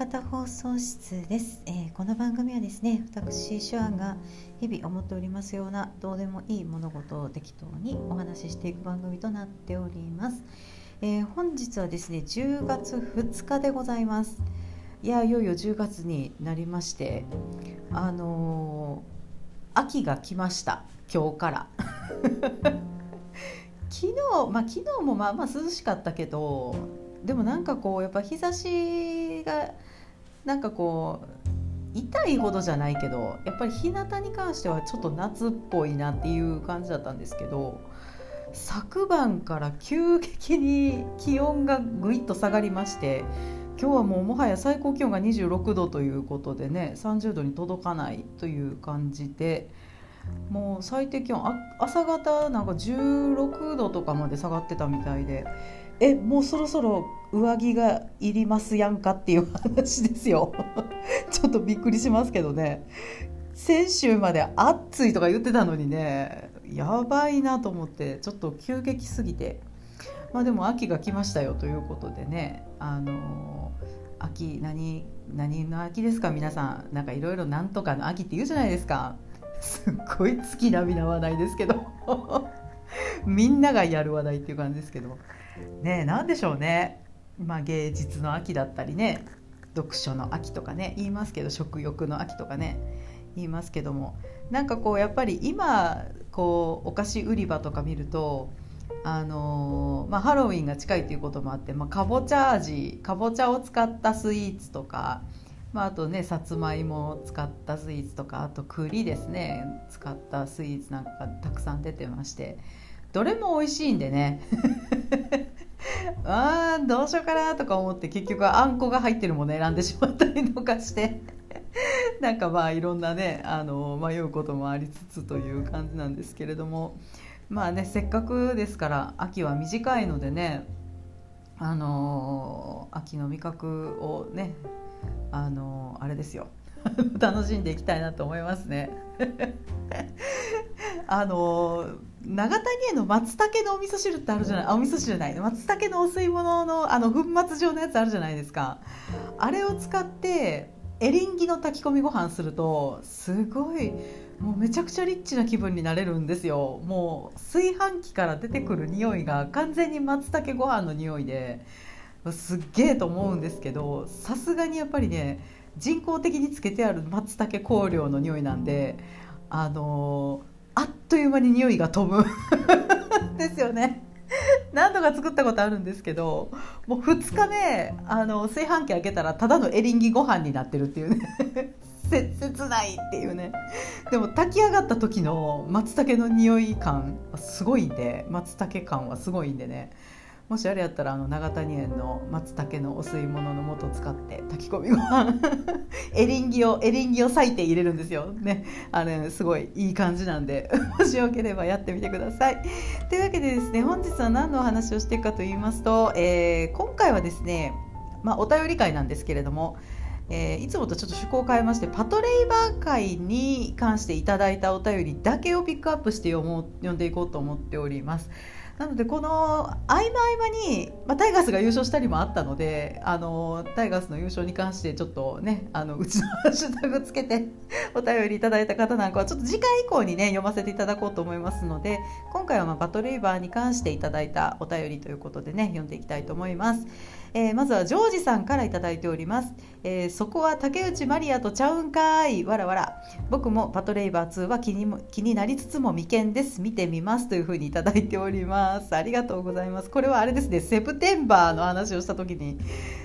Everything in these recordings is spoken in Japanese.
方放送室です、えー、この番組はですね私手腕が日々思っておりますようなどうでもいい物事を適当にお話ししていく番組となっております、えー、本日はですね10月2日でございます。いやいよいよ10月になりましてあのー、秋が来ました。今日から。昨日まあ昨日もまあまあ涼しかったけどでもなんかこうやっぱ日差しがなんかこう痛いほどじゃないけどやっぱり日向に関してはちょっと夏っぽいなっていう感じだったんですけど昨晩から急激に気温がぐいっと下がりまして今日はもうもはや最高気温が26度ということでね30度に届かないという感じでもう最低気温朝方なんか16度とかまで下がってたみたいでえもうそろそろ上着がいりますやんかっていう話ですよ。ちょっとびっくりしますけどね。先週まで暑いとか言ってたのにねやばいなと思ってちょっと急激すぎて。まあでも秋が来ましたよということでねあの秋何何の秋ですか？皆さんなんかいろいろなんとかの秋って言うじゃないですか。すっごい月並みな話題ですけど。みんながやる話題っていう感じですけど。ね何でしょうね、まあ、芸術の秋だったりね。読書の秋とかね。言いますけど食欲の秋とかね。言いますけども。なんかこうやっぱり今こうお菓子売り場とか見るとあのー、まあ、ハロウィンが近いということもあって、まあ、かぼちゃ味かぼちゃを使ったスイーツとか、まあ、あとねさつまいもを使ったスイーツとかあと栗ですね。使ったスイーツなんかたくさん出てまして。どれも美味しいんでね。あーどうしようかなとか思って結局あんこが入ってるもの選んでしまったりとかして。なんかまあいろんなねあの迷うこともありつつという感じなんですけれども。まあねせっかくですから秋は短いのでねあの秋の味覚をねあのあれですよ。楽しんでいきたいなと思いますね。あの長谷への松茸のお味噌汁ってあるじゃない？あお味噌汁じゃない。松茸のお吸い物のあの粉末状のやつあるじゃないですか。あれを使ってエリンギの炊き込みご飯するとすごいもうめちゃくちゃリッチな気分になれるんですよ。もう炊飯器から出てくる匂いが完全に松茸ご飯の匂いですっげえと思うんですけどさすがにやっぱりね人工的につけてある松茸香料の匂いなんであのあっという間に匂いが飛ぶ。ですよね。何度か作ったことあるんですけどもう2日目あの炊飯器開けたらただのエリンギご飯になってるっていうね。切ないっていうね。でも炊き上がった時の松茸の匂い感すごいんで松茸感はすごいんでね。もしあれやったらあの長谷園の松茸のお吸い物の素を使って炊き込みご飯エリンギをエリンギを裂いて入れるんですよ。ね。あれすごいいい感じなんでもしよければやってみてください。というわけでですね本日は何のお話をしていくかと言いますと、えー、今回はですねまあ、お便り会なんですけれどもえー、いつもとちょっと趣向を変えましてパトレイバー会に関していただいたお便りだけをピックアップして読もう読んでいこうと思っております。なのでこの合間合間に、まあ、タイガースが優勝したりもあったのであのタイガースの優勝に関してちょっとねあのうちのハッシュタグつけて お便りいただいた方なんかはちょっと次回以降にね読ませていただこうと思いますので今回はまバトルイバーに関していただいたお便りということでね読んでいきたいと思います。えー、まずはジョージさんから頂いております、えー、そこは竹内まりやとちゃうんかい。わらわら。僕もパトレイバー2は気にも気になりつつも未見です。見てみます。というふうに頂いております。ありがとうございます。これはあれですね。セプテンバーの話をした時に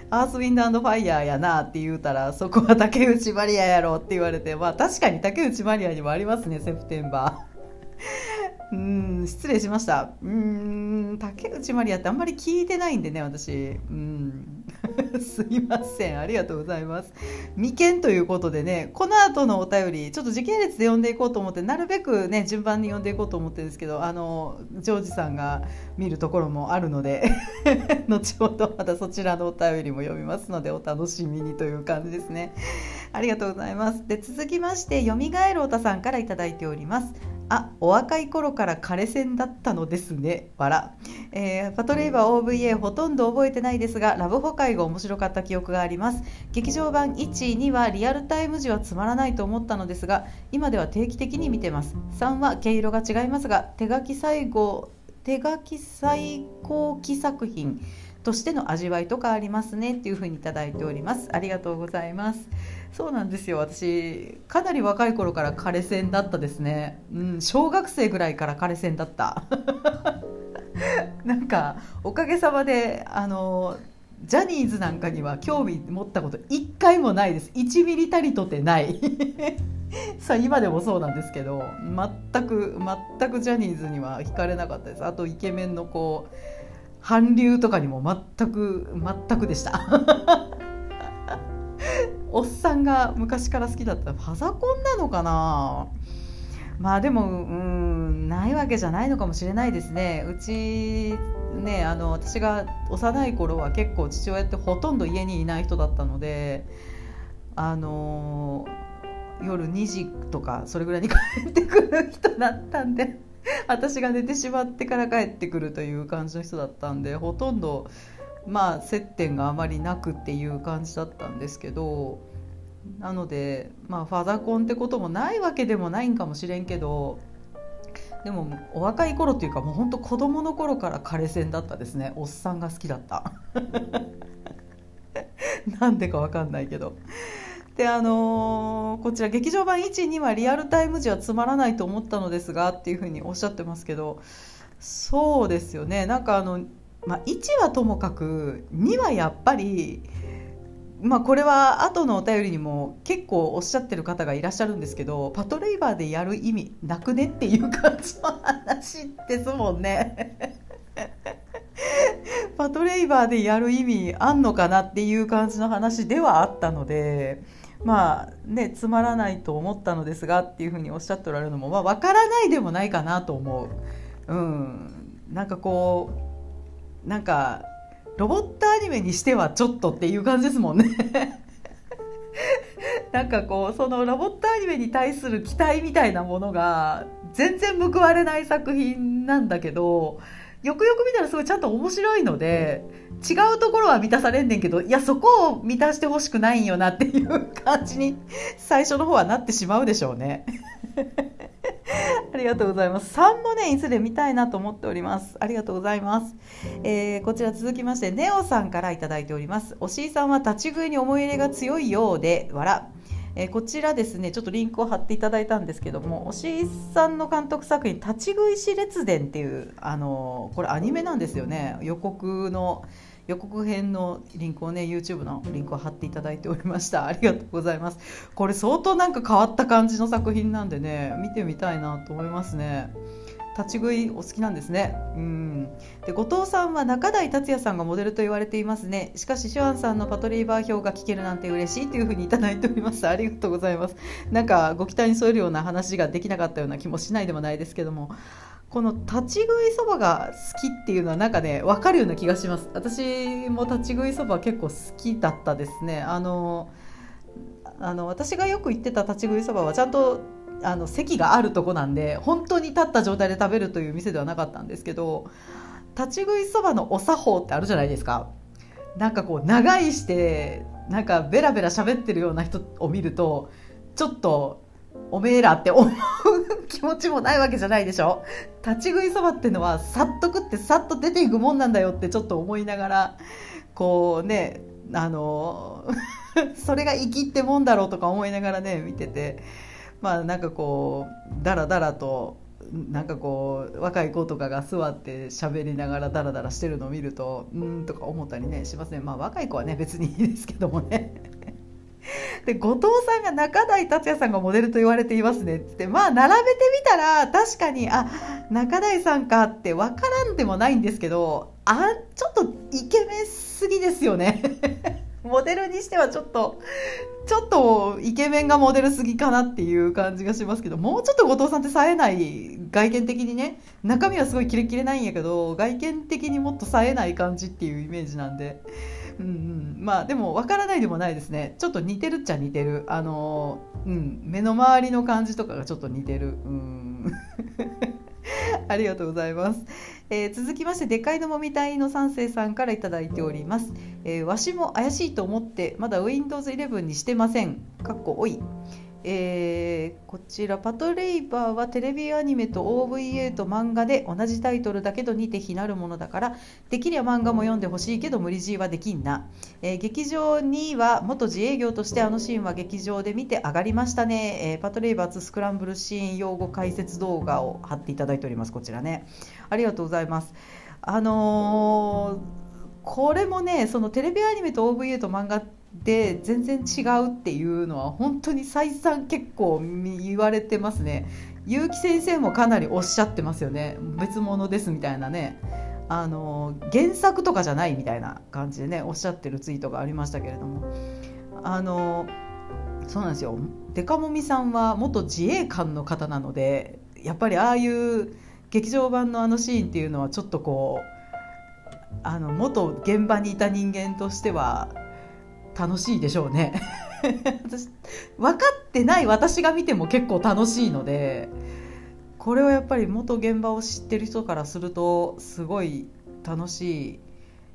アースウィンドファイヤーやなって言うたらそこは竹内まりややろって言われて。まあ確かに竹内まりやにもありますね。セプテンバー。うん失礼しました。うん竹内まりやってあんまり聞いてないんでね私。うん。すいませんありがとうございます。未見ということでねこの後のお便りちょっと時系列で読んでいこうと思ってなるべくね順番に読んでいこうと思ってるんですけどあのジョージさんが見るところもあるので 後ほどまたそちらのお便りも読みますのでお楽しみにという感じですね。ありがとうございます。で続きましてよみがえるおたさんから頂いております。あお若い頃から枯線だったのですね。笑、えー、パトレイバー OVA ほとんど覚えてないですがラブホ会が面白かった記憶があります。劇場版1、2はリアルタイム時はつまらないと思ったのですが今では定期的に見てます。3は毛色が違いますが手書き最後手書き最高期作品としての味わいとかありますねっていうふうにいただいております。ありがとうございますそうなんですよ。私かなり若い頃から枯れ線だったですね。うん小学生ぐらいから枯れ線だった。なんかおかげさまであのジャニーズなんかには興味持ったこと一回もないです。1ミリたりとてない。さあ今でもそうなんですけど全く全くジャニーズには惹かれなかったです。あとイケメンのこう韓流とかにも全く全くでした。おっさんが昔から好きだった。ファザコンなのかな？まあでもうんないわけじゃないのかもしれないですね。うちねあの私が幼い頃は結構父親ってほとんど家にいない人だったのであの夜2時とかそれぐらいに帰ってくる人だったんで私が寝てしまってから帰ってくるという感じの人だったんでほとんどまあ接点があまりなくっていう感じだったんですけどなのでまあファザコンってこともないわけでもないんかもしれんけどでもお若い頃っていうかもうほんと子供の頃から枯線だったですね。おっさんが好きだった。なんでかわかんないけど。であのー、こちら劇場版12はリアルタイム時はつまらないと思ったのですがっていうふうにおっしゃってますけどそうですよね。なんかあの、まあ、1はともかく2はやっぱりまあこれは後のお便りにも結構おっしゃってる方がいらっしゃるんですけどパトレイバーでやる意味なくねっていう感じの話ですもんね パトレイバーでやる意味あんのかなっていう感じの話ではあったのでまあねつまらないと思ったのですがっていうふうにおっしゃっておられるのも、まあ、分からないでもないかなと思う。うん、なんかこうなんかロボットアニメにしてはちょっとっていう感じですもんね なんかこうそのロボットアニメに対する期待みたいなものが全然報われない作品なんだけどよくよく見たらすごいちゃんと面白いので違うところは満たされんねんけどいやそこを満たしてほしくないんよなっていう感じに最初の方はなってしまうでしょうね。ありがとうございます。3もね、いずれ見たいなと思っております。ありがとうございます。えー、こちら続きまして、ネオさんから頂いております。おしいさんは立ち食いに思い入れが強いようで、わら。えー、こちらですねちょっとリンクを貼っていただいたんですけども押井さんの監督作品「立ち食いし列伝」っていうあのこれアニメなんですよね予告の予告編のリンクをね YouTube のリンクを貼っていただいておりましたありがとうございますこれ相当なんか変わった感じの作品なんでね見てみたいなと思いますね立ち食いお好きなんですね。うん。で、後藤さんは中台達也さんがモデルと言われていますね。しかし、シュアンさんのパトリーバー表が聞けるなんて嬉しいというふうにいただいております。ありがとうございます。なんか、ご期待に添えるような話ができなかったような気もしないでもないですけども。この立ち食いそばが好きっていうのはなんかね分かるような気がします。私も立ち食いそば結構好きだったですね。あのあの私がよく行ってた立ち食いそばはちゃんとあの席があるとこなんで本当に立った状態で食べるという店ではなかったんですけど立ち食いそばのお作法ってあるじゃないですか。なんかこう長居してなんかベラベラ喋ってるような人を見るとちょっとおめえらって思う気持ちもないわけじゃないでしょ。立ち食いそばってのはさっと食ってさっと出ていくもんなんだよってちょっと思いながらこうねあの それが生きってもんだろうとか思いながらね見てて。まあなんかこうだらだらとなんかこう若い子とかが座って喋りながらダラダラしてるのを見るとうんとか思ったりねしますねまあ若い子はね別にいいですけどもね。で後藤さんが中台達也さんがモデルと言われていますねってまあ並べてみたら確かにあ中台さんかって分からんでもないんですけどあちょっとイケメンすぎですよね モデルにしてはちょっとちょっとイケメンがモデルすぎかなっていう感じがしますけどもうちょっと後藤さんって冴えない外見的にね中身はすごいキレキレないんやけど外見的にもっと冴えない感じっていうイメージなんで。うんうん、まあでも分からないでもないですねちょっと似てるっちゃ似てるあの、うん、目の周りの感じとかがちょっと似てる、うん、ありがとうございます。えー、続きまして、でかいのもみたいの三世さんから頂いております。えー、わしも怪しいと思って、まだ Windows 11にしてません。かっこおい。えー、こちら「パトレイバー」はテレビアニメと OVA と漫画で同じタイトルだけど似て非なるものだからできりゃ漫画も読んでほしいけど無理強いはできんな、えー、劇場には元自営業としてあのシーンは劇場で見て上がりましたね、えー、パトレイバー2スクランブルシーン用語解説動画を貼っていただいております。こちらね。ありがとうございます。あのこれもねそのテレビアニメと OVA と漫画で全然違うっていうのは本当に再三結構言われてますね。結城先生もかなりおっしゃってますよね。別物ですみたいなね。あの原作とかじゃないみたいな感じでねおっしゃってるツイートがありましたけれども。あのそうなんですよ。デカモミさんは元自衛官の方なのでやっぱりああいう劇場版のあのシーンっていうのはちょっとこうあの元現場にいた人間としては楽しいでしょうね。私分かってない私が見ても結構楽しいのでこれはやっぱり元現場を知ってる人からするとすごい楽しい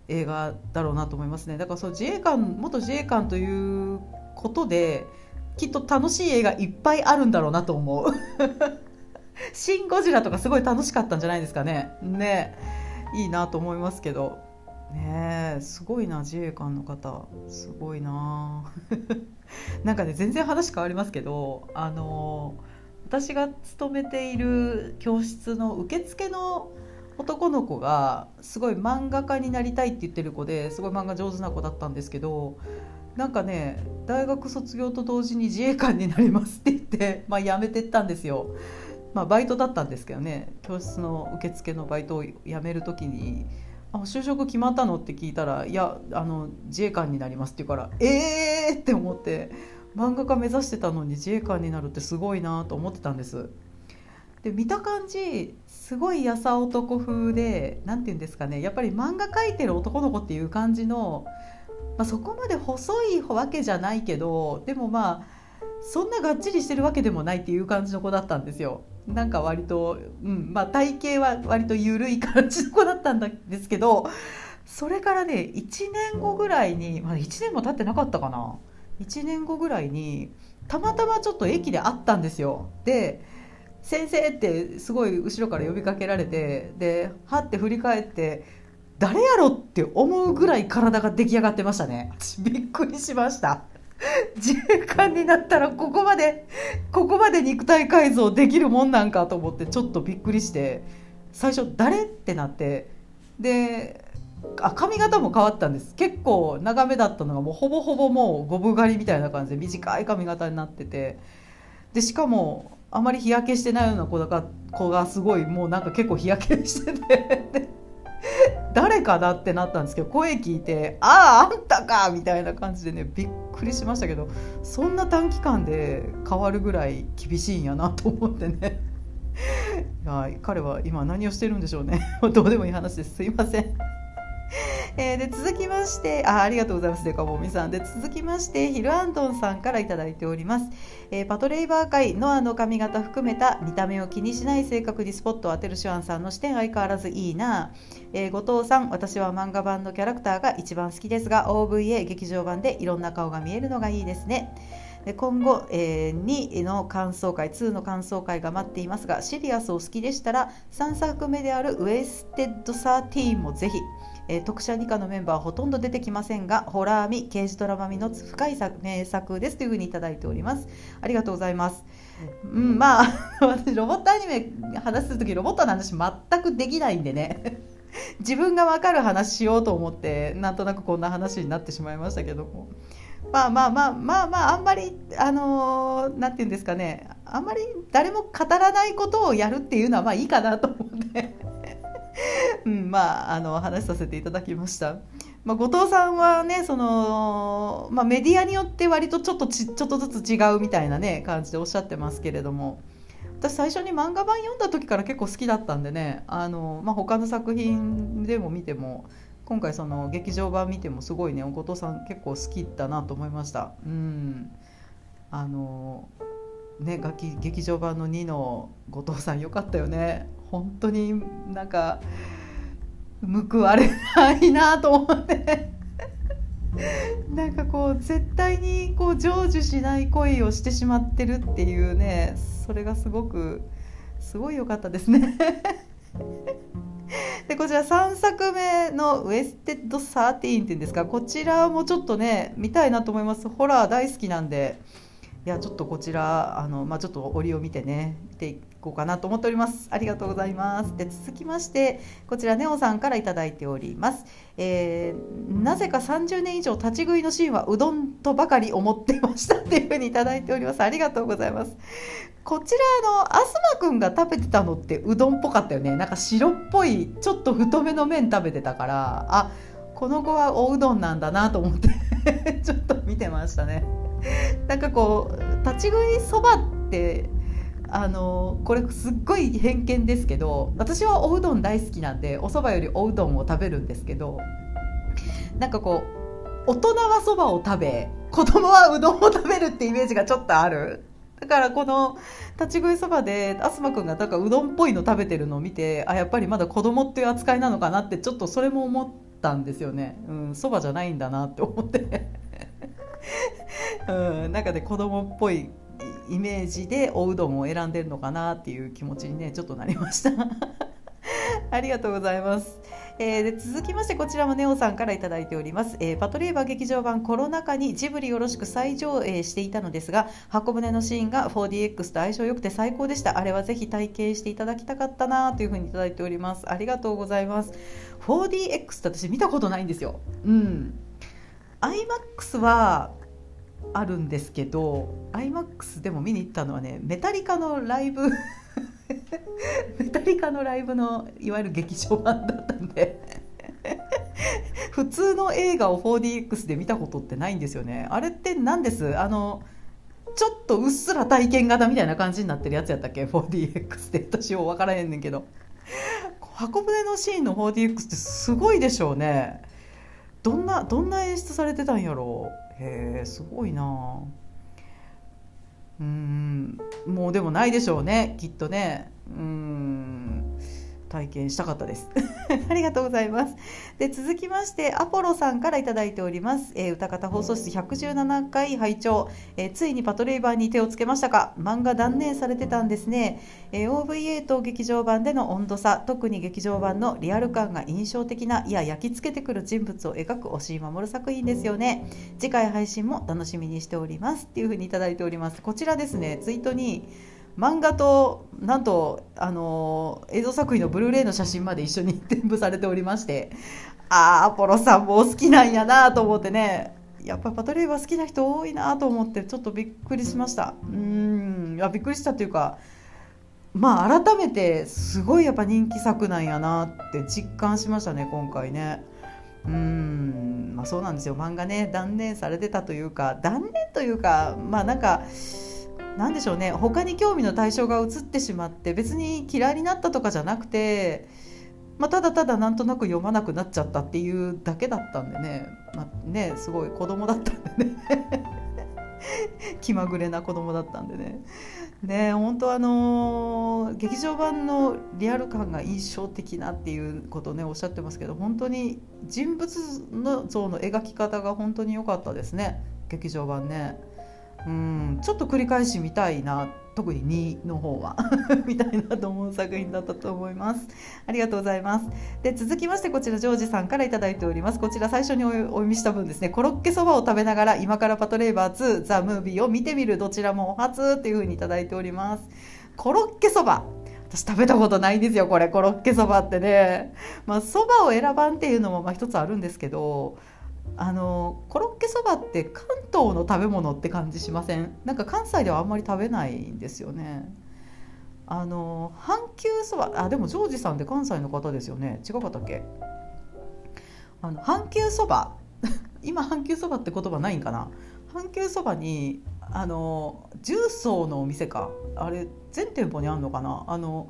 映画だろうなと思いますね。だからそう自衛官元自衛官ということできっと楽しい映画いっぱいあるんだろうなと思う。シン・ゴジラとかすごい楽しかったんじゃないですかね。ね。いいなと思いますけど。ねえすごいな自衛官の方すごいな なんかね全然話変わりますけどあの私が勤めている教室の受付の男の子がすごい漫画家になりたいって言ってる子ですごい漫画上手な子だったんですけどなんかね大学卒業と同時に自衛官になりますって言って、まあ、辞めてったんですよ。まあ、バイトだったんですけどね教室の受付のバイトを辞める時にあ就職決まったの？って聞いたらいやあの自衛官になりますって言うからえーって思って漫画家目指してたのに自衛官になるってすごいなと思ってたんです。で見た感じすごいやさ男風で何て言うんですかねやっぱり漫画描いてる男の子っていう感じの、まあ、そこまで細いわけじゃないけどでもまあそんながっちりしてるわけでもないっていう感じの子だったんですよ。なんか割と、うんまあ、体型は割と緩い感じの子だったんですけどそれからね1年後ぐらいに、まあ、1年も経ってなかったかな。1年後ぐらいにたまたまちょっと駅で会ったんですよ。で「先生」ってすごい後ろから呼びかけられてではって振り返って誰やろって思うぐらい体が出来上がってましたね。びっくりしました。自衛官になったらここまでここまで肉体改造できるもんなんかと思ってちょっとびっくりして最初誰？ってなってであ髪型も変わったんです。結構長めだったのがもうほぼほぼもう五分狩りみたいな感じで短い髪型になっててでしかもあまり日焼けしてないような子だか子がすごいもうなんか結構日焼けしてて誰かなってなったんですけど声聞いて「あああんたか!」みたいな感じでねびっくりしましたけどそんな短期間で変わるぐらい厳しいんやなと思ってね。いや彼は今何をしてるんでしょうね。どうでもいい話です。すいません。えー、で続きましてあありがとうございますデカボミさん。で続きましてヒルアントンさんから頂いております、えー、パトレイバー回ノアの髪型含めた見た目を気にしない性格にスポットを当てるシュアンさんの視点相変わらずいいな、えー、後藤さん私は漫画版のキャラクターが一番好きですが OVA 劇場版でいろんな顔が見えるのがいいですね。今後、えー、2の感想会2の感想会が待っていますがシリアスお好きでしたら3作目である Wasted 13もぜひえー、特殊2課のメンバーはほとんど出てきませんがホラー味刑事ドラマ味の深い作名作ですというふうにいただいております。ありがとうございます。うんまあ 私ロボットアニメ話する時ロボットの話全くできないんでね。自分が分かる話しようと思ってなんとなくこんな話になってしまいましたけども。まあまあまあまあまああんまりあのー、て言うんですかね。あんまり誰も語らないことをやるっていうのはまあいいかなと思って。うん、まああの話させていただきました。まあ、後藤さんはねその、まあ、メディアによって割とちょっとちちょっとずつ違うみたいなね感じでおっしゃってますけれども私最初に漫画版読んだ時から結構好きだったんでねあの、まあ、他の作品でも見ても今回その劇場版見てもすごいね後藤さん結構好きだなと思いました。うんあのね楽器劇場版の2の後藤さんよかったよね本当になんか報われないなと思って。なんかこう絶対にこう成就しない恋をしてしまってるっていうねそれがすごくすごい良かったですね。でこちら3作目の「ウエステッド13」っていうんですかこちらもちょっとね見たいなと思います。ホラー大好きなんで。いやちょっとこちらあの、まあ、ちょっと折を見てね見てこうかなと思っております。ありがとうございます。で続きましてこちらネオさんから頂いております、えー、なぜか30年以上立ち食いのシーンはうどんとばかり思ってましたっていうふうに頂いております。ありがとうございます。こちらの東くんが食べてたのってうどんっぽかったよね。なんか白っぽいちょっと太めの麺食べてたからあこの子はおうどんなんだなと思って ちょっと見てましたね。なんかこう立ち食いそばってあのこれすっごい偏見ですけど私はおうどん大好きなんでお蕎麦よりおうどんを食べるんですけどなんかこう大人はそばを食べ子供はうどんを食べるってイメージがちょっとある？だからこの立ち食いそばで東くんがなんかうどんっぽいの食べてるのを見てあやっぱりまだ子供っていう扱いなのかなってちょっとそれも思ったんですよね。そば、うん、じゃないんだなって思って。うん、なんかね子供っぽいイメージでおうどんを選んでるのかなっていう気持ちにねちょっとなりました。ありがとうございます。えー、で続きましてこちらもネオさんから頂いております、えー、パトレーバー劇場版コロナ禍にジブリよろしく再上映していたのですが箱舟のシーンが 4DX と相性良くて最高でした。あれはぜひ体験していただきたかったなというふうに頂いております。ありがとうございます。4DX って私見たことないんですよ。うん。iMAX はあるんですけど iMAX でも見に行ったのはねメタリカのライブ メタリカのライブのいわゆる劇場版だったんで普通の映画を 4DX で見たことってないんですよね。あれって何です？あのちょっとうっすら体験型みたいな感じになってるやつやったっけ？4DX って私も分からへんねんけど。箱舟のシーンの 4DX ってすごいでしょうね。どんなどんな演出されてたんやろう。へえすごいな。うんもうでもないでしょうねきっとね。うん。体験したかったです。ありがとうございます。で続きましてアポロさんから頂いております、えー、歌方放送室117回拝聴、えー、ついにパトレイバーに手をつけましたか。漫画断念されてたんですね、えー、OVA と劇場版での温度差特に劇場版のリアル感が印象的ないや焼き付けてくる人物を描く押井守作品ですよね。次回配信も楽しみにしております。っていうふうに頂いております。こちらですねツイートに漫画となんとあの映像作品のブルーレイの写真まで一緒に添付されておりましてああアポロさんも好きなんやなと思ってね。やっぱパトレイバー好きな人多いなと思ってちょっとびっくりしました。うん。いびっくりしたというかまあ改めてすごいやっぱ人気作なんやなって実感しましたね今回ね。うん。まあそうなんですよ。漫画ね断念されてたというか断念というかまあなんか何でしょうね他に興味の対象が移ってしまって別に嫌いになったとかじゃなくて、まあ、ただただなんとなく読まなくなっちゃったっていうだけだったんでね,、まあ、ねすごい子供だったんでね 気まぐれな子供だったんでね。ね本当あのー、劇場版のリアル感が印象的なっていうことをねおっしゃってますけど本当に人物の像の描き方が本当に良かったですね劇場版ね。うんちょっと繰り返し見たいな特に2の方は 見たいなと思う作品だったと思います。ありがとうございます。で続きましてこちらジョージさんから頂いております。こちら最初にお読みした分ですね。コロッケそばを食べながら今からパトレーバー2ザ・ムービーを見てみるどちらもお初っていう風に頂いております。コロッケそば。私食べたことないんですよこれ。コロッケそばってね。まあそばを選ばんっていうのもまあ一つあるんですけどあのコロッケそばって関東の食べ物って感じしません？なんか関西ではあんまり食べないんですよね。あの阪急そばあでもジョージさんって関西の方ですよね。違かったっけ？あの阪急そば 今阪急そばって言葉ないんかな？阪急そばにあの重曹のお店か。あれ全店舗にあんのかな？あの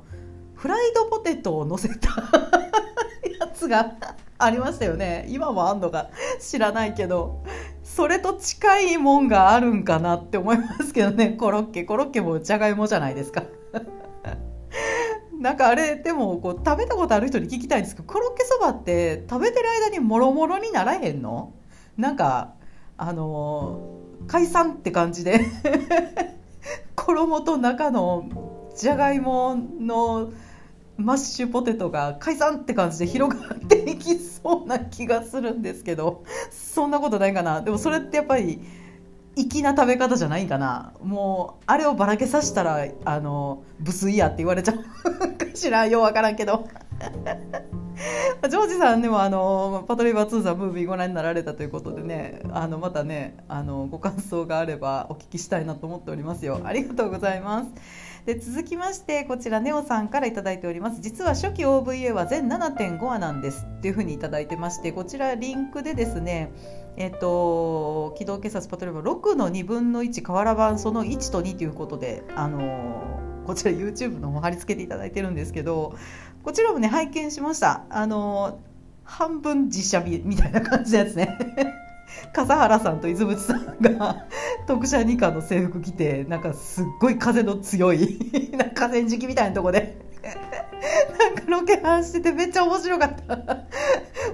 フライドポテトを乗せた やつがありましたよね。今もあんのか知らないけどそれと近いもんがあるんかなって思いますけどね。コロッケコロッケもじゃがいもじゃないですか。なんかあれでもこう食べたことある人に聞きたいんですけどコロッケそばって食べてる間にもろもろにならへんの？なんかあの解散って感じで。衣と中のじゃがいものマッシュポテトが解散って感じで広がっていきそうな気がするんですけどそんなことないかな。でもそれってやっぱり粋な食べ方じゃないかな。もうあれをばらけさせたらあの無粋やって言われちゃうかしら。ようわからんけど。ジョージさんでもあのパトリーバー2ザムービーご覧になられたということでねあのまたねあのご感想があればお聞きしたいなと思っておりますよ。ありがとうございます。で続きましてこちらネオさんから頂いております。実は初期 OVA は全7.5話なんですっていうふうに頂いてましてこちらリンクでですねえっと、機動警察パトロール6の2分の1瓦版その1と2ということで、あのこちら YouTube の方貼り付けていただいてるんですけどこちらもね拝見しました。あの半分実写みたいな感じのやつね。笠原さんと泉さんが特殊二課の制服着てなんかすっごい風の強い なんか河川敷みたいなとこで。なんかロケハンしててめっちゃ面白かった。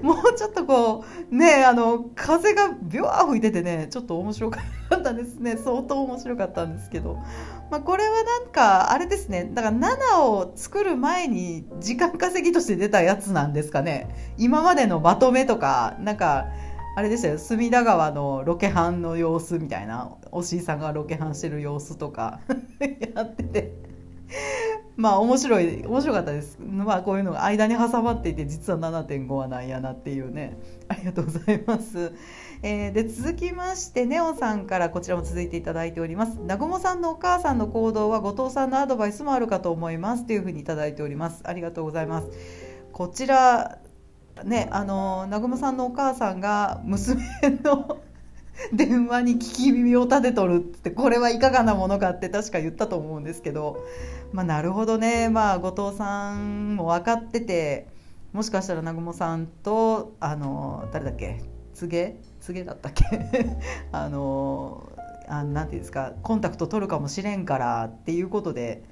もうちょっとこうねあの風がビュワー吹いててねちょっと面白かったですね。相当面白かったんですけど、まあ、これはなんかあれですね。だから7を作る前に時間稼ぎとして出たやつなんですかね。今までのまとめとかなんかあれでしたよ。隅田川のロケハンの様子みたいな。おしいさんがロケハンしてる様子とか。やってて。まあ面白い面白かったです。まあこういうのが間に挟まっていて実は7.5はなんやなっていうね。ありがとうございます、えー、で続きましてネオさんからこちらも続いていただいております。南雲さんのお母さんの行動は後藤さんのアドバイスもあるかと思います。というふうにいただいております。ありがとうございます。こちらねあの南雲さんのお母さんが娘の 電話に聞き耳を立てとるってこれはいかがなものかって確か言ったと思うんですけど、まあ、なるほどね、まあ、後藤さんも分かっててもしかしたら南雲さんとあの誰だっけ？告げ告げだったっけ？あのあなんていうんですか？コンタクト取るかもしれんからっていうことで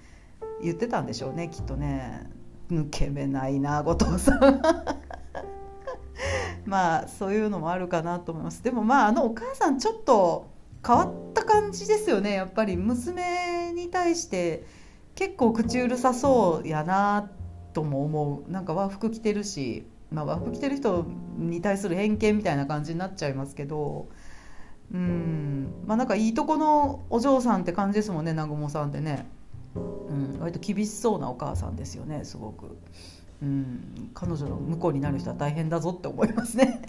言ってたんでしょうねきっとね。抜け目ないな後藤さん。まあそういうのもあるかなと思います。でもまああのお母さんちょっと変わった感じですよねやっぱり。娘に対して結構口うるさそうやなとも思う。なんか和服着てるし、まあ、和服着てる人に対する偏見みたいな感じになっちゃいますけどうんまあなんかいいとこのお嬢さんって感じですもんね南雲さんってね、うん、割と厳しそうなお母さんですよねすごく。うん、彼女の婿になる人は大変だぞって思いますね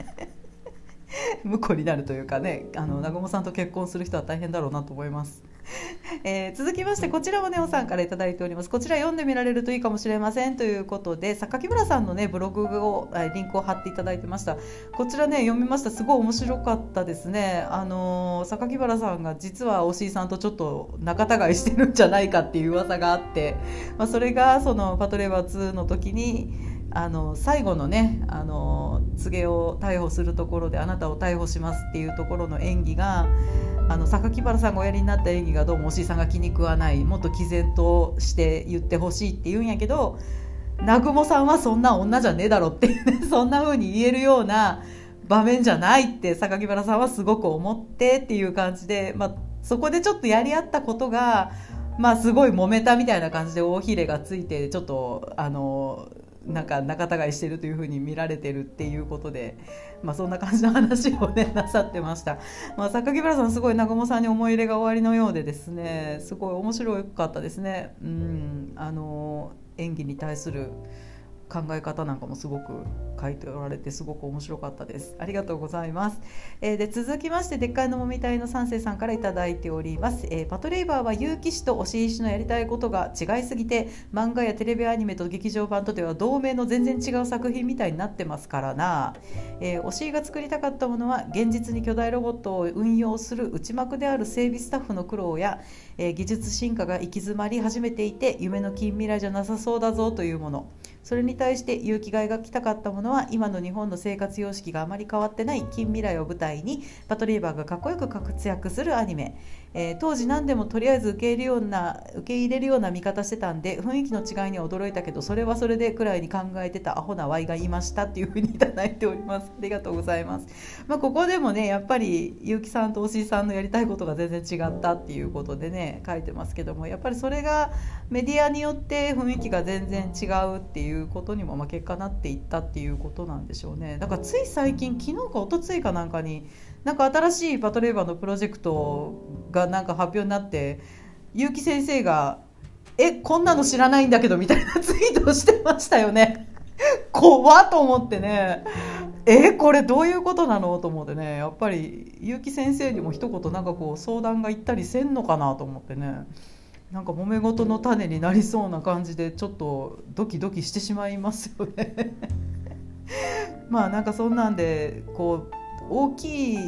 婿になるというかねあの南雲さんと結婚する人は大変だろうなと思います。えー、続きましてこちらもネオさんから頂いております。こちら読んでみられるといいかもしれませんということで榊村さんのねブログをリンクを貼っていただいてました。こちらね読みました。すごい面白かったですね。あのー、榊原さんが実はおしいさんとちょっと仲違いしてるんじゃないかっていう噂があって、まあ、それがそのパトレーバー2の時にあの最後のねあの告げを逮捕するところであなたを逮捕しますっていうところの演技があの榊原さんがおやりになった演技がどうもおしいさんが気に食わないもっと毅然として言ってほしいって言うんやけど南雲さんはそんな女じゃねえだろってね そんな風に言えるような場面じゃないって榊原さんはすごく思ってっていう感じで、まあ、そこでちょっとやり合ったことが、まあ、すごい揉めたみたいな感じで大ひれがついてちょっとあのなんか仲違いしてるというふうに見られてるっていうことで、まあ、そんな感じの話をねなさってました、まあ、榊原さんすごい南雲さんに思い入れが終わりのようでですね。すごい面白かったですね。うん。あの演技に対する考え方なんかもすごく書いておられてすごく面白かったです。ありがとうございます、えー、で続きましてでっかいのもみたいの三世さんから頂いております、えー、パトレイバーは結城氏と押井氏のやりたいことが違いすぎて漫画やテレビアニメと劇場版とでは同名の全然違う作品みたいになってますからな、えー、押井が作りたかったものは現実に巨大ロボットを運用する内幕である整備スタッフの苦労や、えー、技術進化が行き詰まり始めていて夢の近未来じゃなさそうだぞというもの。それに対して勇気が描きたかったものは今の日本の生活様式があまり変わってない近未来を舞台にパトリーバーがかっこよく活躍するアニメ、えー、当時何でもとりあえず受け入れるような受け入れるような見方してたんで雰囲気の違いには驚いたけどそれはそれでくらいに考えてたアホなワイがいましたっていうふうにいただいております。ありがとうございます、まあ、ここでもねやっぱり結城さんとおしさんのやりたいことが全然違ったっていうことでね書いてますけどもやっぱりそれがメディアによって雰囲気が全然違うっていうことにもまあ結果なっていったっていうことなんでしょうね。だからつい最近昨日か一昨日かなんかになんか新しいパトレーバーのプロジェクトがなんか発表になって結城先生が「えこんなの知らないんだけど」みたいなツイートをしてましたよね。怖っと思ってね。えこれどういうことなのと思ってね。やっぱり結城先生にも一言なんかこう相談が行ったりせんのかなと思ってね。なんか揉め事の種になりそうな感じでちょっとドキドキしてしまいますよね。まあなんかそんなんでこう大きい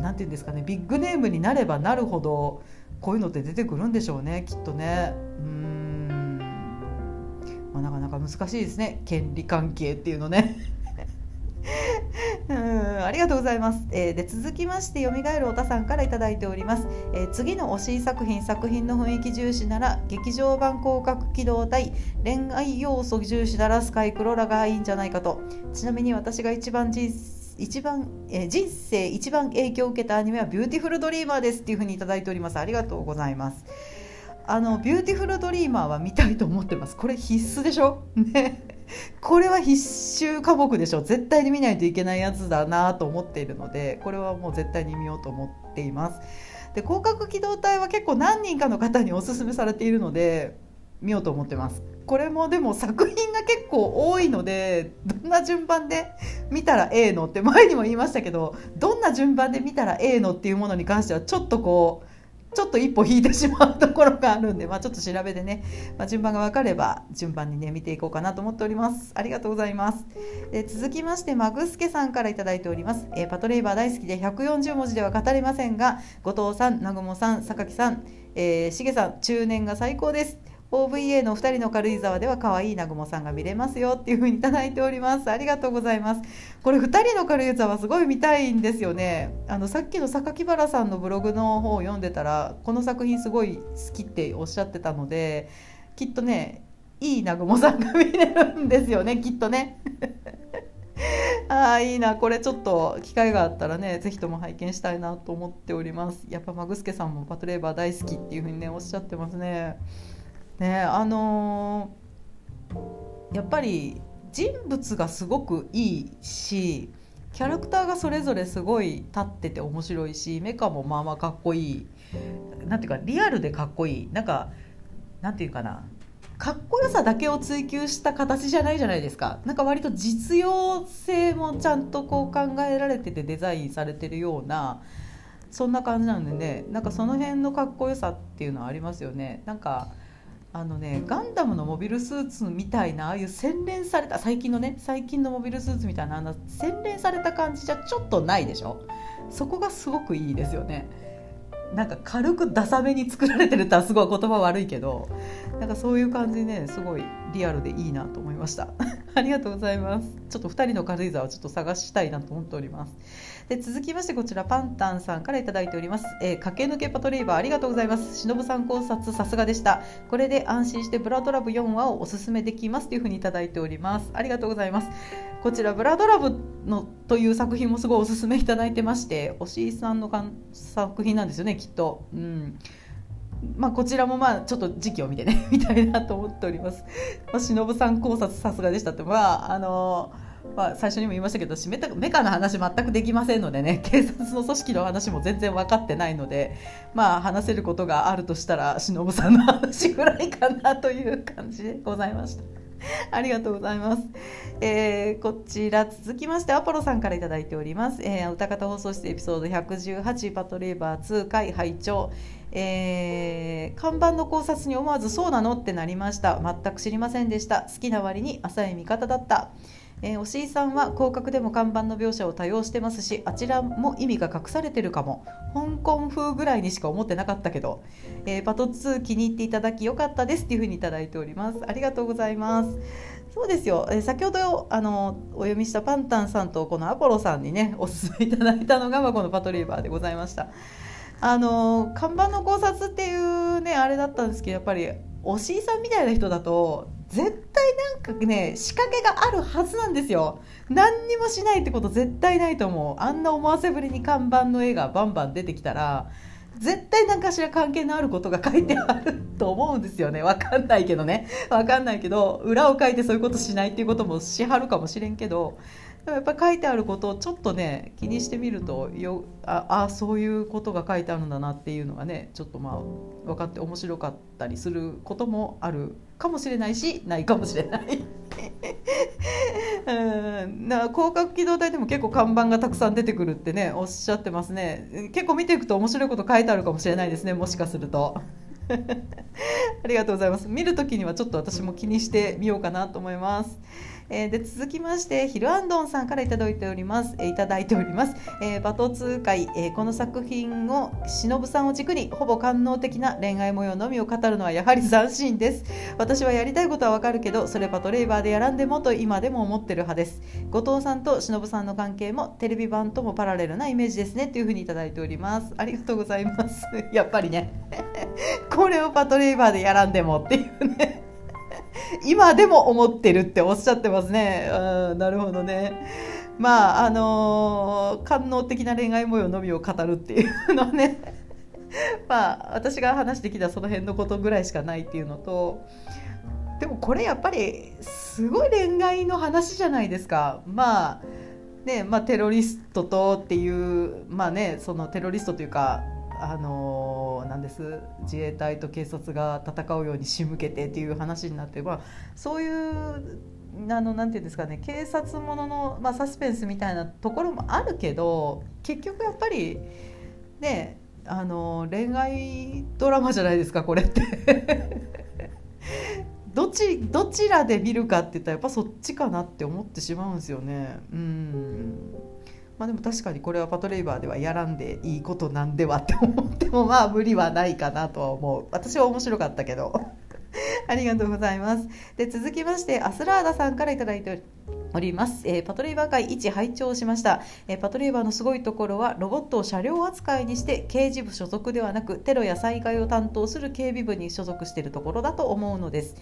なんていうんですかねビッグネームになればなるほどこういうのって出てくるんでしょうねきっとね。うん。まあ、なかなか難しいですね。権利関係っていうのね。うん。ありがとうございます、えー、で続きましてよみがえるおたさんから頂いております、えー、次の推し作品作品の雰囲気重視なら劇場版広角機動隊恋愛要素重視ならスカイクロラがいいんじゃないかと。ちなみに私が一番人生一番、え、人生一番影響を受けたアニメはビューティフルドリーマーですっていうふうに頂いております。ありがとうございます。あのビューティフルドリーマーは見たいと思ってます。これ必須でしょ？ね。これは必修科目でしょ？絶対に見ないといけないやつだなと思っているのでこれはもう絶対に見ようと思っています。で攻殻機動隊は結構何人かの方におすすめされているので見ようと思ってます。これもでも作品が結構多いのでどんな順番で見たらええの？って前にも言いましたけどどんな順番で見たらええの？っていうものに関してはちょっとこうちょっと一歩引いてしまうところがあるんで、まあ、ちょっと調べてね、まあ、順番が分かれば順番にね見ていこうかなと思っております。ありがとうございます。で続きましてマグスケさんから頂いております、えー、パトレイバー大好きで140文字では語れませんが後藤さん南雲さん榊さん、えー、しげさん中年が最高です。OVA の2人の軽井沢では可愛い南雲さんが見れますよっていう風に頂いております。ありがとうございます。これ2人の軽井沢すごい見たいんですよね。あのさっきの榊原さんのブログの方を読んでたらこの作品すごい好きっておっしゃってたのできっとねいい南雲さんが見れるんですよね きっとね。ああいいな。これちょっと機会があったらね是非とも拝見したいなと思っております。やっぱマグスケさんもパトレーバー大好きっていう風にねおっしゃってますね。ねあのー、やっぱり人物がすごくいいしキャラクターがそれぞれすごい立ってて面白いしメカもまあまあかっこいいなんていうかリアルでかっこいい。なんかなんていうかな。かっこよさだけを追求した形じゃないじゃないですか。なんか割と実用性もちゃんとこう考えられててデザインされてるようなそんな感じなんでね。なんかその辺のかっこよさっていうのはありますよね。なんかあのねガンダムのモビルスーツみたいなああいう洗練された最近のね最近のモビルスーツみたいなあの洗練された感じじゃちょっとないでしょ？そこがすごくいいですよね。なんか軽くダサめに作られてるってすごい言葉悪いけどなんかそういう感じねすごいリアルでいいなと思いました。ありがとうございます。ちょっと2人の軽井沢をちょっと探したいなと思っております。で続きましてこちらパンタンさんから頂いております、えー、駆け抜けパトレーバーありがとうございます。忍さん考察さすがでした。これで安心してブラドラブ4話をおすすめできますというふうに頂いております。ありがとうございます。こちらブラドラブのという作品もすごいおすすめいただいてましておしいさんの作品なんですよねきっと。うん。まあ、こちらもまあちょっと時期を見てね 見たいなと思っております。まあ、忍さん考察さすがでしたって。まああのーまあ、最初にも言いましたけどメメカの話全くできませんのでね 警察の組織の話も全然分かってないので、まあ、話せることがあるとしたら忍さんの話ぐらいかなという感じでございました。ありがとうございます。えー、こちら続きましてアポロさんから頂いております。えー、歌方放送室エピソード118パトレーバー2回拝聴。えー、看板の考察に思わずそうなの？ってなりました全く知りませんでした好きな割に浅い見方だったえー、おしいさんは広角でも看板の描写を多用してますしあちらも意味が隠されてるかも。香港風ぐらいにしか思ってなかったけど、えー、パト2気に入っていただきよかったですっていうふうにいただいております。ありがとうございます。そうですよ、え先ほどあのお読みしたパンタンさんとこのアポロさんにねおすすめいただいたのが、まあ、このパトリーバーでございました。あの看板の考察っていうねあれだったんですけどやっぱりおしいさんみたいな人だと絶対なんかね仕掛けがあるはずなんですよ。何にもしないってこと絶対ないと思う。あんな思わせぶりに看板の絵がバンバン出てきたら絶対何かしら関係のあることが書いてあると思うんですよね。わかんないけどね。わかんないけど裏を書いてそういうことしないっていうこともしはるかもしれんけどやっぱ書いてあることをちょっとね気にしてみるとよああそういうことが書いてあるんだなっていうのがねちょっとまあ分かって面白かったりすることもあるかもしれないしないかもしれないうんな広角機動隊でも結構看板がたくさん出てくるってねおっしゃってますね結構見ていくと面白いこと書いてあるかもしれないですねもしかすると。ありがとうございます見るときにはちょっと私も気にしてみようかなと思います。えー、で続きましてヒルアンドンさんからいただいております、えー、いただいております、えー、バトツー会、えー、この作品を忍さんを軸にほぼ官能的な恋愛模様のみを語るのはやはり斬新です。私はやりたいことはわかるけどそれパトレーバーでやらんでもと今でも思ってる派です。後藤さんと忍さんの関係もテレビ版ともパラレルなイメージですね。というふうにいただいております。ありがとうございます。やっぱりね。これをパトレーバーでやらんでもっていうね。今でも思ってるっておっしゃってますね。うん、なるほどね。まあ、あのー、官能的な恋愛模様のみを語るっていうのはね、まあ、私が話してきたその辺のことぐらいしかないっていうのと、でもこれやっぱりすごい恋愛の話じゃないですか。まあ、ね、まあ、テロリストとっていう、まあね、そのテロリストというか、あのなんです。自衛隊と警察が戦うように仕向けてっていう話になってまあそういうあのなんていうんですかね警察ものの、まあ、サスペンスみたいなところもあるけど結局やっぱりねあの恋愛ドラマじゃないですかこれって。どちどちらで見るかって言ったらやっぱそっちかなって思ってしまうんですよね。うん。まあ、でも確かにこれはパトレイバーではやらんでいいことなんではって思ってもまあ無理はないかなとは思う。私は面白かったけど。ありがとうございます。で続きましてアスラーダさんから頂いております、えー、パトレイバー会1拝聴しました、えー、パトレイバーのすごいところはロボットを車両扱いにして刑事部所属ではなくテロや災害を担当する警備部に所属しているところだと思うのです。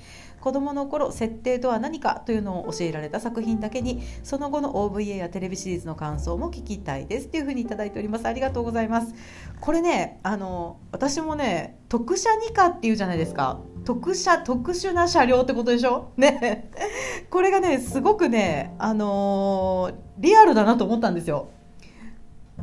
子供の頃設定とは何かというのを教えられた作品だけにその後の OVA やテレビシリーズの感想も聞きたいですというふうにいただいております。ありがとうございますこれねあの私もね特殊二課っていうじゃないですか。特殊特殊な車両ってことでしょ？ね。これがねすごくねあのー、リアルだなと思ったんですよ。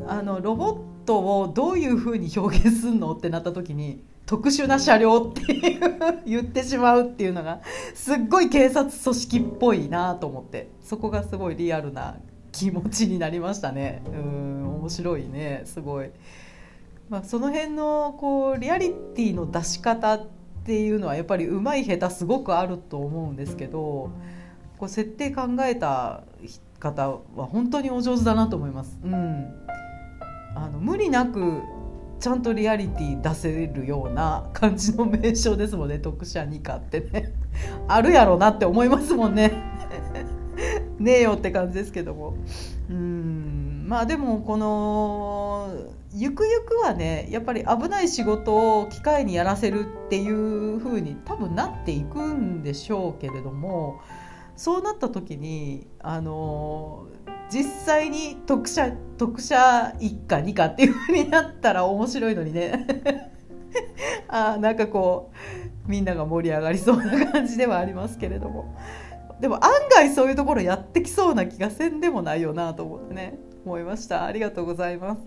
あのロボットをどういうふうに表現するのってなった時に特殊な車両っていう言ってしまうっていうのがすっごい警察組織っぽいなと思って。そこがすごいリアルな気持ちになりましたね。うん面白いね。すごい、まあ、その辺のこうリアリティの出し方っていうのはやっぱりうまい下手すごくあると思うんですけどこう設定考えた方は本当にお上手だなと思います。うん、あの無理なくちゃんとリアリティ出せるような感じの名称ですもんね。特殊二課ってね。あるやろなって思いますもんね。ねえよって感じですけども。うん。まあでもこのゆくゆくはねやっぱり危ない仕事を機械にやらせるっていう風に多分なっていくんでしょうけれどもそうなった時にあの実際に特殊特殊一家二家っていう風になったら面白いのにね。あなんかこうみんなが盛り上がりそうな感じではありますけれども。でも案外そういうところやってきそうな気がせんでもないよなと思ってね。思いました。ありがとうございます。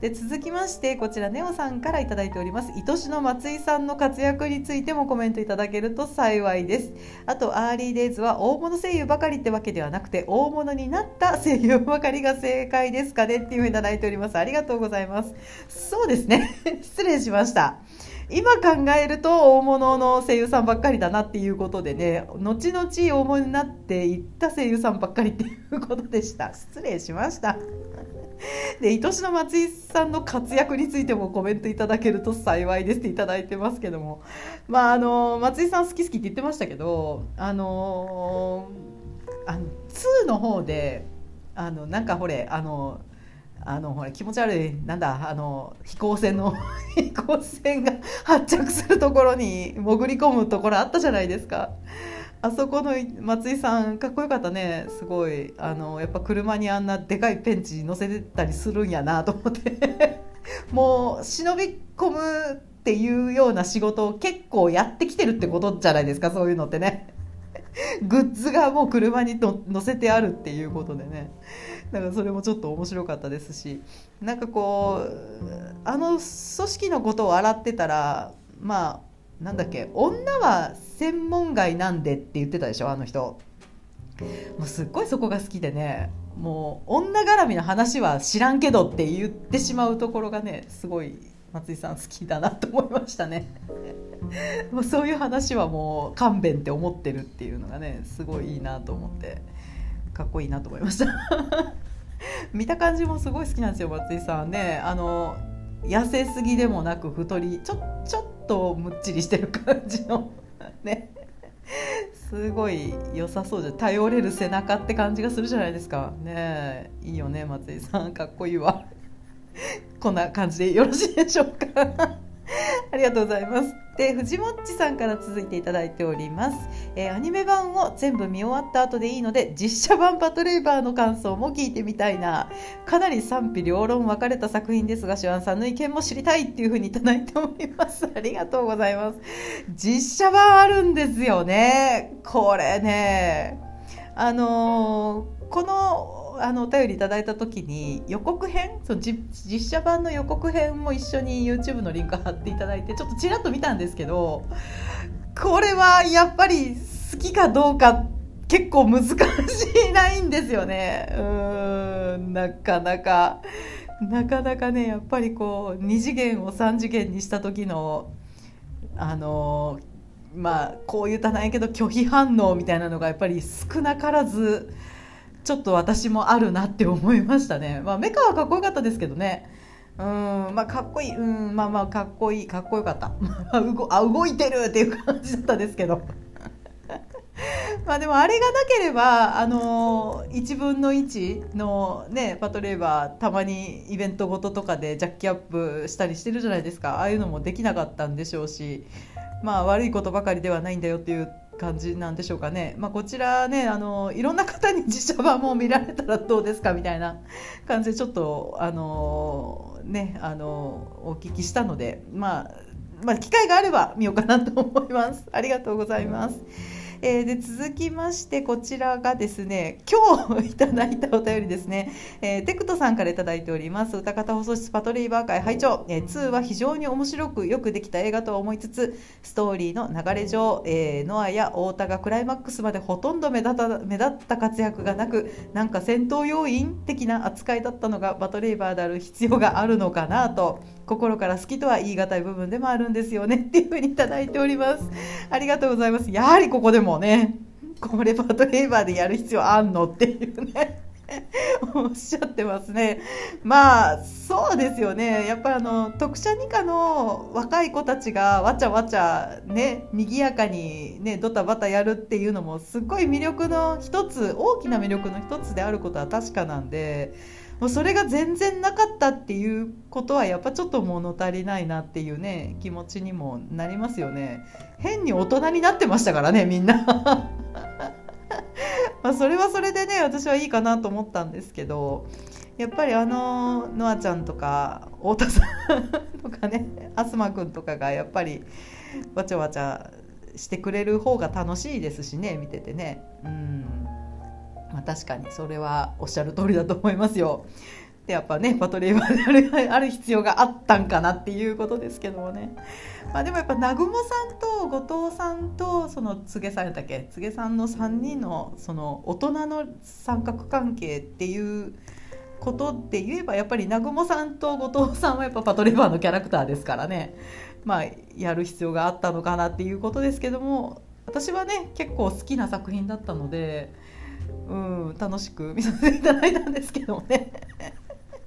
で続きましてこちらネオさんから頂いております。愛しの松井さんの活躍についてもコメントいただけると幸いです。あとアーリーデイズは大物声優ばかりってわけではなくて大物になった声優ばかりが正解ですかねっていうふうに頂いております。ありがとうございます。そうですね。失礼しました。今考えると大物の声優さんばっかりだなっていうことでね後々大物になっていった声優さんばっかりっていうことでした。失礼しました。で愛しの松井さんの活躍についてもコメントいただけると幸いですっていただいてますけども。まああの松井さん好き好きって言ってましたけどあのあの2の方であのなんかほれあのあのほら気持ち悪いなんだあの飛行船の 飛行船が発着するところに潜り込むところあったじゃないですか。あそこの松井さんかっこよかったね。すごいあのやっぱ車にあんなでかいペンチ乗せてたりするんやなと思って。もう忍び込むっていうような仕事を結構やってきてるってことじゃないですかそういうのってね。グッズがもう車に乗せてあるっていうことでね。だからそれもちょっと面白かったですし。なんかこうあの組織のことを洗ってたらまあなんだっけ女は専門外なんでって言ってたでしょあの人。もうすっごいそこが好きでね。もう女絡みの話は知らんけどって言ってしまうところがねすごい松井さん好きだなと思いましたね。もうそういう話はもう勘弁って思ってるっていうのがねすごいいいなと思ってかっこいいなと思いました。見た感じもすごい好きなんですよ松井さんね。あの痩せすぎでもなく太りちょちょっとむっちりしてる感じの ね。すごい良さそうじゃ頼れる背中って感じがするじゃないですか。ねいいよね松井さん。かっこいいわ。こんな感じでよろしいでしょうか。ありがとうございます。で、藤もっちさんから続いていただいております。えー、アニメ版を全部見終わった後でいいので、実写版パトレーバーの感想も聞いてみたいな。かなり賛否両論分かれた作品ですが、シュワンさんの意見も知りたいっていうふうにいただいております。ありがとうございます。実写版あるんですよね。これね。あのー、このあのお便りいただいた時に予告編？その実写版の予告編も一緒に YouTube のリンク貼っていただいてちょっとちらっと見たんですけどこれはやっぱり好きかどうか結構難しいないんですよね。うんなかなか。なかなかねやっぱりこう2次元を3次元にした時のあのまあこう言ったらないけど拒否反応みたいなのがやっぱり少なからずちょっと私もあるなって思いましたね。まあ、メカはかっこよかったですけどね。うん、まあ、かっこいい。うん、まあまあ、かっこいい。かっこよかった。あ、動いてるっていう感じだったですけど。まあでもあれがなければ、あのー、1分の1のね、パトレーバー、たまにイベントごととかでジャッキアップしたりしてるじゃないですか。ああいうのもできなかったんでしょうし、まあ悪いことばかりではないんだよっていう感じなんでしょうかね、まあ、こちらねあのいろんな方に実写版も見られたらどうですかみたいな 感じでちょっとあのねあのお聞きしたので、まあ、まあ機会があれば見ようかなと思いますありがとうございます。えー、で続きましてこちらがですね今日いただいたお便りですね、えー、テクトさんからいただいております。歌方放送室パトリーバー会拝聴、えー、2は非常に面白くよくできた映画とは思いつつストーリーの流れ上、えー、ノアや太田がクライマックスまでほとんど目立た目立った活躍がなくなんか戦闘要員的な扱いだったのがバトレーバーである必要があるのかなと。心から好きとは言い難い部分でもあるんですよねっていうふうにいただいております。ありがとうございます。やはりここでもねこれパトレーバーでやる必要あんのっていうね おっしゃってますね。まあそうですよね。やっぱりあの特殊二課の若い子たちがわちゃわちゃね賑やかにねドタバタやるっていうのもすっごい魅力の一つ大きな魅力の一つであることは確かなんでもうそれが全然なかったっていうことはやっぱちょっと物足りないなっていうね気持ちにもなりますよね。変に大人になってましたからねみんな。まそれはそれでね私はいいかなと思ったんですけどやっぱりあのノアちゃんとか太田さんとかね東君とかがやっぱりわちゃわちゃしてくれる方が楽しいですしね見ててね。うん。まあ、確かにそれはおっしゃる通りだと思いますよ。でやっぱねパトレーバーである必要があったんかなっていうことですけどもね、まあ、でもやっぱ南雲さんと後藤さんとその柘さんやったっけ？柘さんの3人のその大人の三角関係っていうことで言えばやっぱり南雲さんと後藤さんはやっぱパトレーバーのキャラクターですからねまあやる必要があったのかなっていうことですけども私はね結構好きな作品だったので。うん、楽しく 見させていただいたんですけどもね。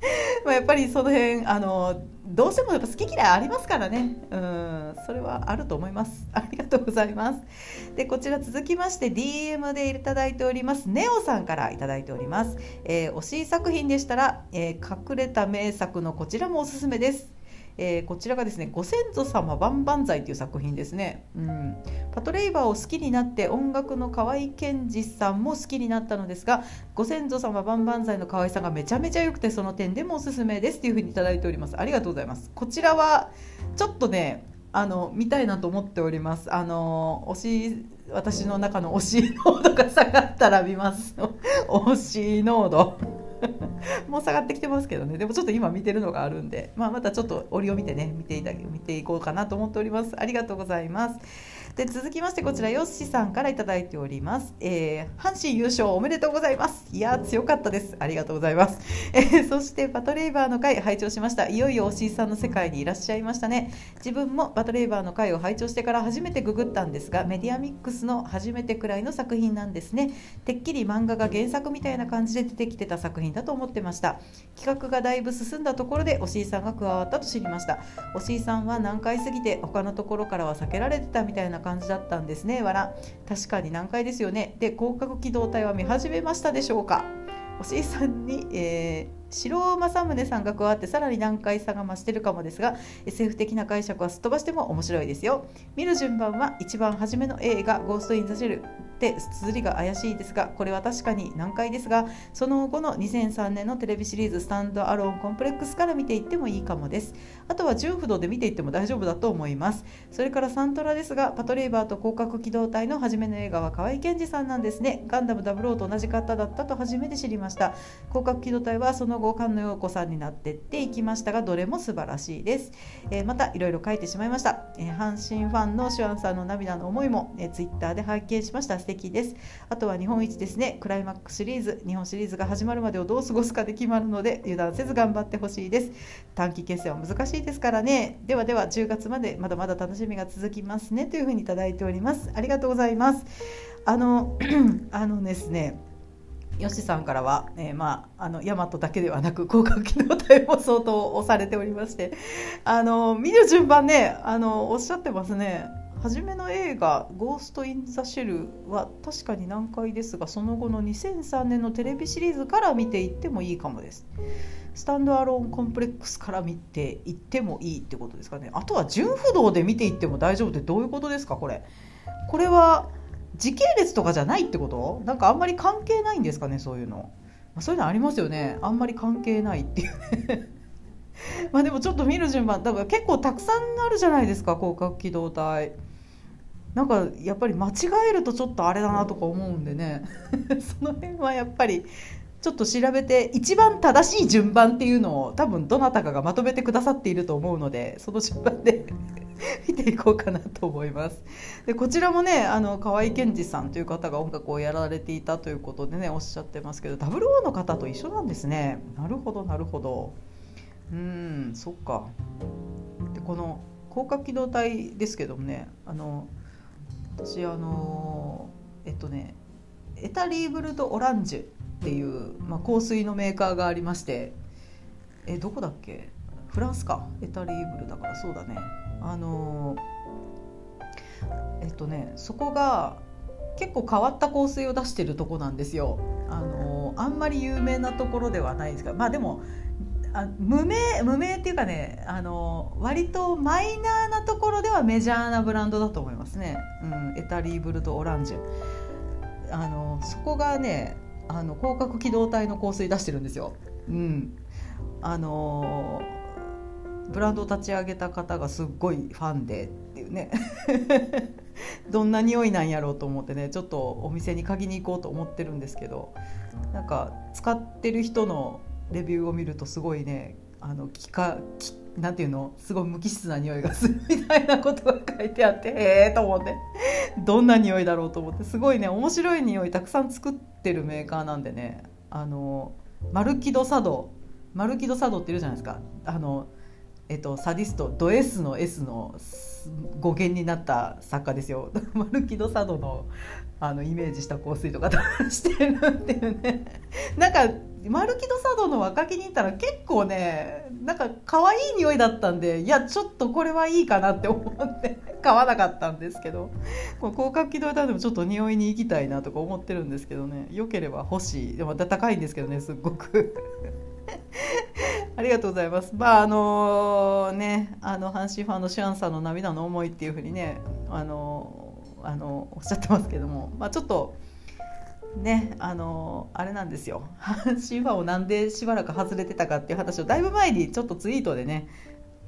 まやっぱりその辺あのどうしてもやっぱ好き嫌いありますからね。うんそれはあると思います。ありがとうございます。でこちら続きまして DM でいただいております。ネオさんからいただいております、えー、推し作品でしたら、えー、隠れた名作のこちらもおすすめです。えー、こちらがですね「ご先祖様万々歳」という作品ですね、うん、パトレイバーを好きになって音楽の河合健二さんも好きになったのですがご先祖様万々歳の河合さんがめちゃめちゃ良くてその点でもおすすめですというふうに頂いております。ありがとうございます。こちらはちょっとねあの見たいなと思っております。あの推し私の中の推し濃度が下がったら見ます。推し濃度 もう下がってきてますけどね。でもちょっと今見てるのがあるんで、まあ、またちょっと折を見てね見ていた見ていこうかなと思っております。ありがとうございます。で続きましてこちらよっしさんから頂いております、えー、阪神優勝おめでとうございます。いや強かったです。ありがとうございます、えー、そしてパトレイバーの会拝聴しました。いよいよおしいさんの世界にいらっしゃいましたね。自分もパトレイバーの会を拝聴してから初めてググったんですがメディアミックスの初めてくらいの作品なんですね。てっきり漫画が原作みたいな感じで出てきてた作品だと思ってました。企画がだいぶ進んだところでおしいさんが加わったと知りました。おしいさんは難解すぎて他のところからは避けられてたみたいな感じだったんですね。わら確かに難解ですよね。で広角機動隊は見始めましたでしょうか？おしいさんに、えー白政宗さんが加わってさらに難解さが増してるかもですが SF 的な解釈はすっ飛ばしても面白いですよ。見る順番は一番初めの映画「ゴースト・イン・ザ・シェル」で綴りが怪しいですがこれは確かに難解ですがその後の2003年のテレビシリーズ「スタンド・アローン・コンプレックス」から見ていってもいいかもです。あとは純不動で見ていっても大丈夫だと思います。それからサントラですがパトレーバーと広角機動隊の初めの映画は河合健二さんなんですね。ガンダム00と同じ方だったと初めて知りました。広角機動隊はその後菅野陽子さんになってっていきましたがどれも素晴らしいです、えー、またいろいろ書いてしまいました、えー、阪神ファンのシュアンさんの涙の思いも、えー、ツイッターで拝見しました。素敵です。あとは日本一ですね。クライマックスシリーズ。日本シリーズが始まるまでをどう過ごすかで決まるので油断せず頑張ってほしいです。短期決戦は難しいですからね。ではでは10月までまだまだ楽しみが続きますね。というふうに頂いております。ありがとうございます。あの あのですねよしさんからは、えー、まあ、あの、ヤマトだけではなく、広角機動隊も相当押されておりまして、あの、見る順番ね、あの、おっしゃってますね。初めの映画「ゴースト・イン・ザ・シェル」は確かに難解ですがその後の2003年のテレビシリーズから見ていってもいいかもです。スタンドアローンコンプレックスから見ていってもいいってことですかね。あとは純不動で見ていっても大丈夫ってどういうことですかこれ。これは時系列とかじゃないってこと？なんかあんまり関係ないんですかねそういうの。そういうのありますよね。あんまり関係ないっていうね。まあでもちょっと見る順番だから結構たくさんあるじゃないですか広角機動隊。なんかやっぱり間違えるとちょっとあれだなとか思うんでね。その辺はやっぱりちょっと調べて一番正しい順番っていうのを多分どなたかがまとめてくださっていると思うのでその順番で 見ていこうかなと思います。でこちらもねあの河合健二さんという方が音楽をやられていたということでねおっしゃってますけど WO の方と一緒なんですね。なるほどなるほど。うんそっか。でこの広角機動隊ですけどもねあの私あのえっとねエタリーブルとオランジュっていう、まあ、香水のメーカーがありましてえどこだっけ？フランスか。エタリーブルだからそうだね。あのえっとねそこが結構変わった香水を出してるとこなんですよ。あのあんまり有名なところではないですがまあでもあ無名無名っていうかねあの割とマイナーなところではメジャーなブランドだと思いますね、うん、エタリーブルとオランジュあのそこがねあの広角機動隊の香水出してるんですよ、うん、あのブランドを立ち上げた方がすっごいファンでっていうね。どんな匂いなんやろうと思ってねちょっとお店に嗅ぎに行こうと思ってるんですけどなんか使ってる人のレビューを見るとすごいねあの気か気なんていうの？すごい無機質な匂いがするみたいなことが書いてあって へえと思って。どんな匂いだろうと思って。すごいね面白い匂いたくさん作ってるメーカーなんでね。あのマルキドサドマルキドサドっているじゃないですか。あのえっと、サディストド S の S の語源になった作家ですよ。マルキド・サドのあのイメージした香水とか出してるっていうね。なんかマルキド茶道の若木に行ったら結構ねなんか可愛い匂いだったんでいやちょっとこれはいいかなって思って 買わなかったんですけどこの広角機動隊でもちょっと匂いに行きたいなとか思ってるんですけどねよければ欲しいでも高いんですけどねすっごく ありがとうございます。まああのねあの阪神ファンのシュアンさんの涙の思いっていうふうにねあのあのおっしゃってますけども、まあ、ちょっとねあのあれなんですよ。阪神ファンをなんでしばらく外れてたかっていう話をだいぶ前にちょっとツイートでね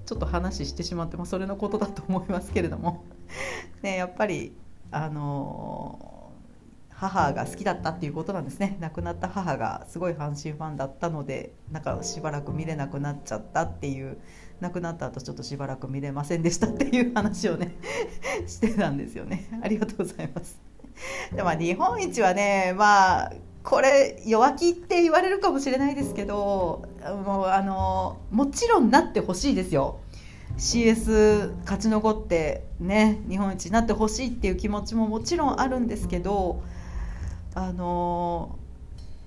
ちょっと話してしまって、まあ、それのことだと思いますけれども。ねやっぱりあの母が好きだったっていうことなんですね。亡くなった母がすごい阪神ファンだったのでなんかしばらく見れなくなっちゃったっていう亡くなった後ちょっとしばらく見れませんでしたっていう話をね してたんですよね。ありがとうございます。でも日本一はねまあこれ弱気って言われるかもしれないですけどもうあのもちろんなってほしいですよ。CS 勝ち残ってね日本一になってほしいっていう気持ちももちろんあるんですけどあの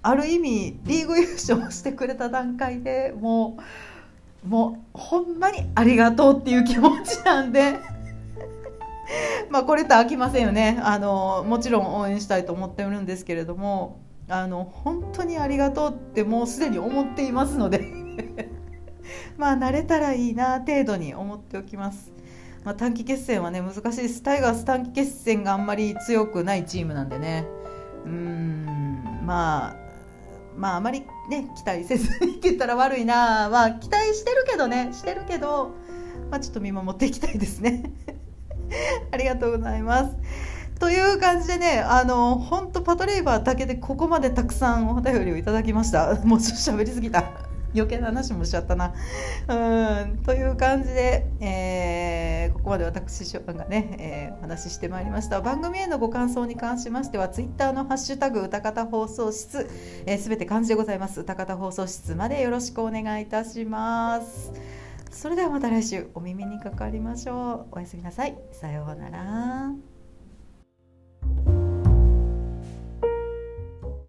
ある意味リーグ優勝してくれた段階でもうもうほんまにありがとうっていう気持ちなんで まあこれと飽きませんよね。あのもちろん応援したいと思っているんですけれどもあの本当にありがとうってもうすでに思っていますので。まあ慣れたらいいな程度に思っておきます。まあ、短期決戦はね難しいです。タイガース短期決戦があんまり強くないチームなんでね。うんまあまああまりね期待せずにって言ったら悪いなまあ期待してるけどねしてるけど、まあ、ちょっと見守っていきたいですね。ありがとうございますという感じでねあの本当パトレイバーだけでここまでたくさんお便りをいただきました もうちょっと喋りすぎた 余計な話もしちゃったな。うんという感じで、えー、ここまで私、ショがね、えー、お話ししてまいりました。番組へのご感想に関しましては、ツイッターのハッシュタグ、歌方放送室、す、えー、べ、て漢字でございます。歌方放送室までよろしくお願いいたします。それではまた来週お耳にかかりましょう。おやすみなさい。さようなら。